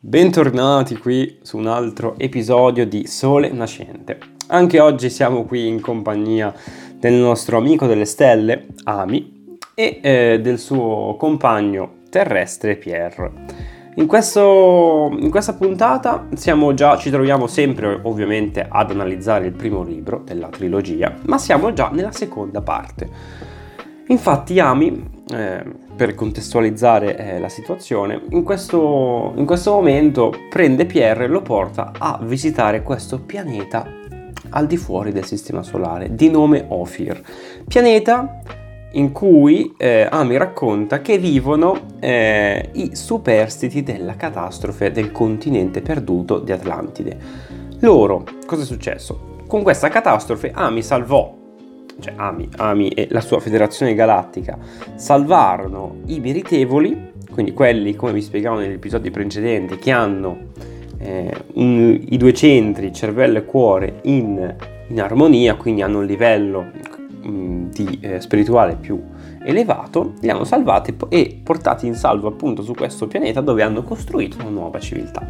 Bentornati qui su un altro episodio di Sole Nascente. Anche oggi siamo qui in compagnia del nostro amico delle stelle, Ami, e eh, del suo compagno terrestre, Pierre. In, questo, in questa puntata già, ci troviamo sempre ovviamente ad analizzare il primo libro della trilogia, ma siamo già nella seconda parte. Infatti Ami eh, per contestualizzare eh, la situazione, in questo, in questo momento prende Pierre e lo porta a visitare questo pianeta al di fuori del sistema solare, di nome Ophir. Pianeta in cui eh, Ami racconta che vivono eh, i superstiti della catastrofe del continente perduto di Atlantide. Loro, cosa è successo? Con questa catastrofe Ami salvò cioè Ami, Ami e la sua federazione galattica, salvarono i meritevoli, quindi quelli, come vi spiegavo negli episodi precedenti, che hanno eh, un, i due centri, cervello e cuore, in, in armonia, quindi hanno un livello mh, mm, di, eh, spirituale più elevato, li hanno salvati e portati in salvo appunto su questo pianeta dove hanno costruito una nuova civiltà.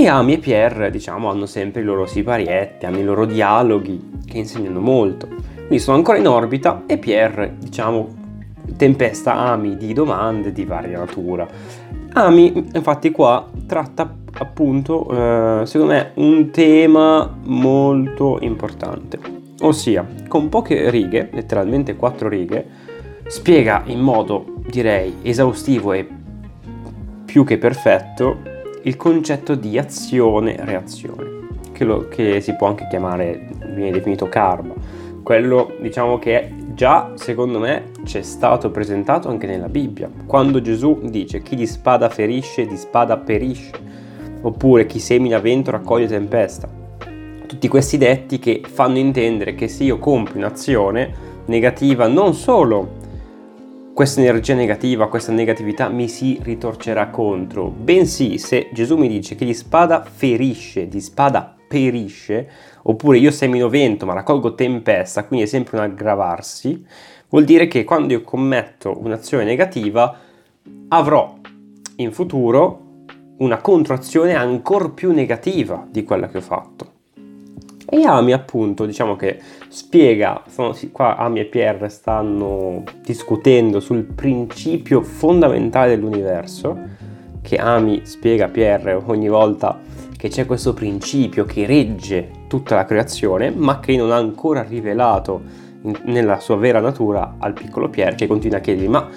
E Ami e Pierre, diciamo, hanno sempre i loro siparietti, hanno i loro dialoghi che insegnano molto. Quindi sono ancora in orbita e Pierre, diciamo, tempesta Ami di domande di varia natura. Ami, infatti, qua tratta appunto, eh, secondo me, un tema molto importante. Ossia, con poche righe, letteralmente quattro righe, spiega in modo, direi, esaustivo e più che perfetto il concetto di azione-reazione, che, lo, che si può anche chiamare, viene definito karma. Quello diciamo che già secondo me c'è stato presentato anche nella Bibbia, quando Gesù dice chi di spada ferisce, di spada perisce, oppure chi semina vento raccoglie tempesta. Tutti questi detti che fanno intendere che se io compio un'azione negativa non solo questa energia negativa, questa negatività mi si ritorcerà contro, bensì se Gesù mi dice che di spada ferisce, di spada perisce, oppure io semino vento ma raccolgo tempesta, quindi è sempre un aggravarsi, vuol dire che quando io commetto un'azione negativa avrò in futuro una controazione ancora più negativa di quella che ho fatto. E Ami appunto, diciamo che spiega, sono, qua Ami e Pierre stanno discutendo sul principio fondamentale dell'universo, che Ami spiega a Pierre ogni volta che c'è questo principio che regge tutta la creazione, ma che non ha ancora rivelato in, nella sua vera natura al piccolo Pierre, che continua a chiedergli, ma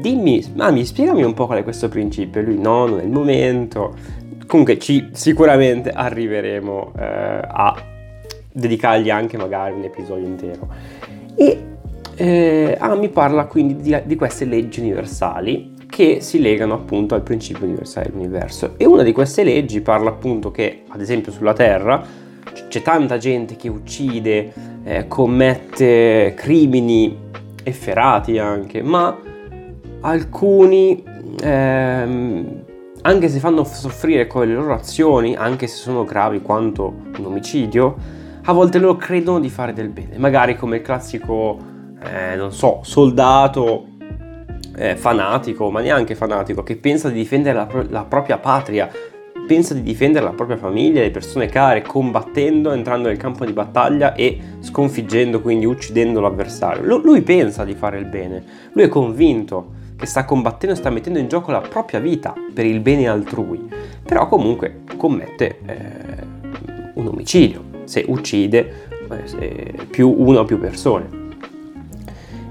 dimmi, Ami, spiegami un po' qual è questo principio. E lui, no, non è il momento. Comunque ci, sicuramente arriveremo eh, a dedicargli anche magari un episodio intero. E eh, ah, mi parla quindi di, di, queste leggi universali che si legano appunto al principio universale dell'universo. E una di queste leggi parla appunto che, ad esempio, sulla Terra c'è tanta gente che uccide, eh, commette crimini efferati anche, ma alcuni, ehm, anche se fanno soffrire con le loro azioni, anche se sono gravi quanto un omicidio, a volte loro credono di fare del bene, magari come il classico, eh, non so, soldato eh, fanatico, ma neanche fanatico, che pensa di difendere la, la propria patria, pensa di difendere la propria famiglia, le persone care, combattendo, entrando nel campo di battaglia e sconfiggendo, quindi uccidendo l'avversario. L- lui pensa di fare il bene, lui è convinto che sta combattendo e sta mettendo in gioco la propria vita per il bene altrui, però comunque commette eh, un omicidio se uccide più una o più persone.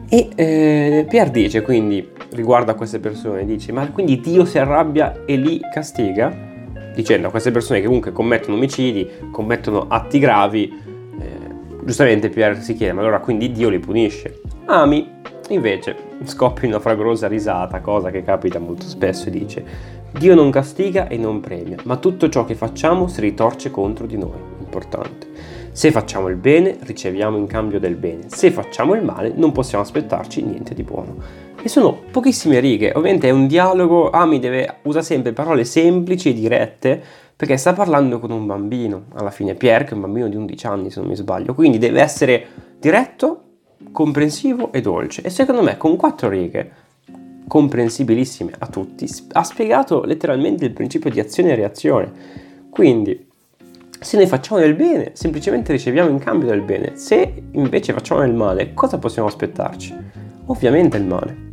E eh, Pierre dice quindi riguardo a queste persone, dice ma quindi Dio si arrabbia e li castiga? Dicendo a queste persone che comunque commettono omicidi, commettono atti gravi, eh, giustamente Pierre si chiede ma allora quindi Dio li punisce? Ami invece scoppia in una fragorosa risata, cosa che capita molto spesso e dice Dio non castiga e non premia, ma tutto ciò che facciamo si ritorce contro di noi. Importante. Se facciamo il bene, riceviamo in cambio del bene. Se facciamo il male, non possiamo aspettarci niente di buono. E sono pochissime righe. Ovviamente è un dialogo. Ami deve, usa sempre parole semplici e dirette perché sta parlando con un bambino. Alla fine, Pierre, che è un bambino di 11 anni, se non mi sbaglio. Quindi deve essere diretto, comprensivo e dolce. E secondo me, con quattro righe, comprensibilissime a tutti, ha spiegato letteralmente il principio di azione e reazione. Quindi, se noi facciamo del bene, semplicemente riceviamo in cambio del bene. Se invece facciamo del male, cosa possiamo aspettarci? Ovviamente il male.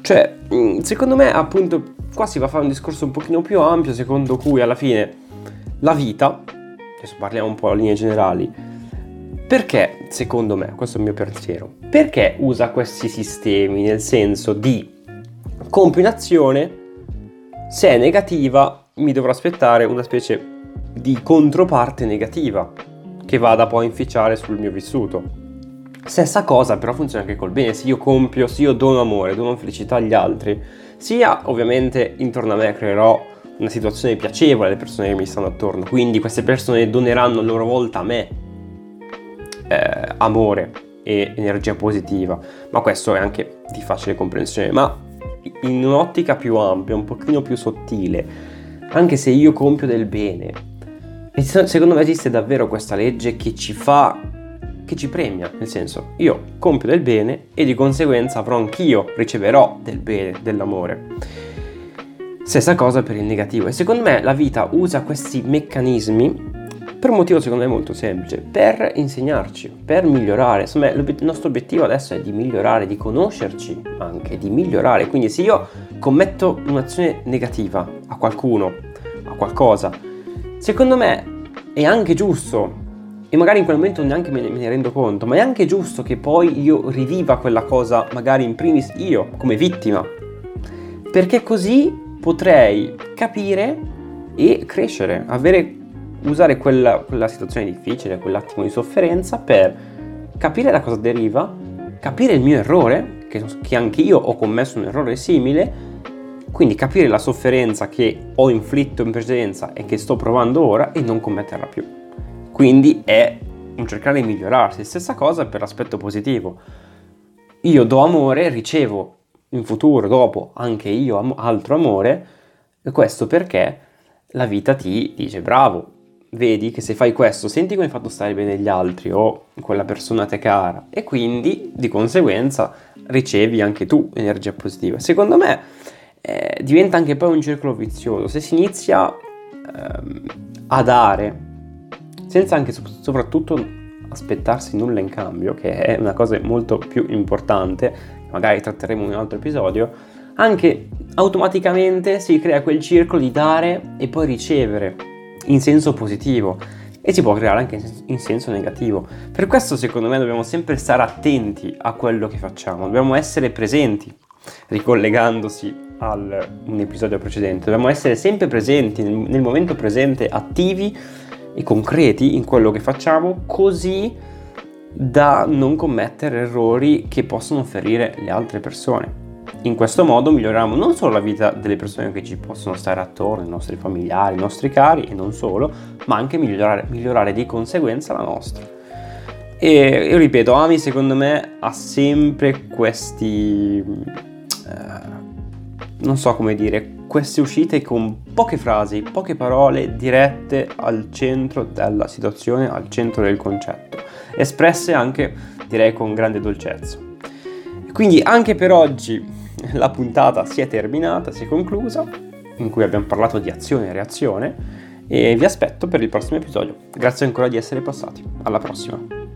Cioè, mm, secondo me, appunto, qua si va a fare un discorso un pochino più ampio, secondo cui alla fine la vita, adesso parliamo un po' a linee generali, perché, secondo me, questo è il mio pensiero, perché usa questi sistemi nel senso di compio un'azione, se è negativa mi dovrò aspettare una specie di controparte negativa che vada poi a inficiare sul mio vissuto. Stessa cosa però funziona anche col bene, se io compio, se io dono amore, dono felicità agli altri, sia ovviamente intorno a me creerò una situazione piacevole alle persone che mi stanno attorno, quindi queste persone doneranno a loro volta a me eh, amore e energia positiva, ma questo è anche di facile comprensione, ma in un'ottica più ampia, un pochino più sottile, anche se io compio del bene, secondo me esiste davvero questa legge che ci fa, che ci premia, nel senso, io compio del bene e di conseguenza avrò anch'io, riceverò del bene, dell'amore. Stessa cosa per il negativo e secondo me la vita usa questi meccanismi per un motivo secondo me molto semplice, per insegnarci, per migliorare. Insomma, il nostro obiettivo adesso è di migliorare, di conoscerci anche, di migliorare. Quindi se io commetto un'azione negativa a qualcuno, a qualcosa, secondo me è anche giusto, e magari in quel momento neanche me ne, me ne rendo conto, ma è anche giusto che poi io riviva quella cosa, magari in primis io, come vittima. Perché così potrei capire e crescere, avere usare quella, quella situazione difficile, quell'attimo di sofferenza per capire da cosa deriva, capire il mio errore, che, che anche io ho commesso un errore simile, quindi capire la sofferenza che ho inflitto in precedenza e che sto provando ora e non commetterla più. Quindi è un cercare di migliorarsi. Stessa cosa per l'aspetto positivo. Io do amore, ricevo in futuro, dopo, anche io am- altro amore, e questo perché la vita ti dice bravo, vedi che se fai questo senti come hai fatto stare bene gli altri o quella persona te cara e quindi di conseguenza ricevi anche tu energia positiva. Secondo me eh, diventa anche poi un circolo vizioso se si inizia ehm, a dare senza anche soprattutto aspettarsi nulla in cambio, che è una cosa molto più importante, magari tratteremo in un altro episodio, anche automaticamente si crea quel circolo di dare e poi ricevere in senso positivo e si può creare anche in senso negativo. Per questo secondo me dobbiamo sempre stare attenti a quello che facciamo, dobbiamo essere presenti, ricollegandosi a un episodio precedente, dobbiamo essere sempre presenti nel, nel momento presente, attivi e concreti in quello che facciamo, così da non commettere errori che possono ferire le altre persone. In questo modo miglioriamo non solo la vita delle persone che ci possono stare attorno, i nostri familiari, i nostri cari e non solo, ma anche migliorare, migliorare di conseguenza la nostra. E io ripeto, Ami secondo me ha sempre questi... Eh, non so come dire, queste uscite con poche frasi, poche parole dirette al centro della situazione, al centro del concetto, espresse anche direi con grande dolcezza. Quindi anche per oggi la puntata si è terminata, si è conclusa, in cui abbiamo parlato di azione e reazione e vi aspetto per il prossimo episodio. Grazie ancora di essere passati. Alla prossima.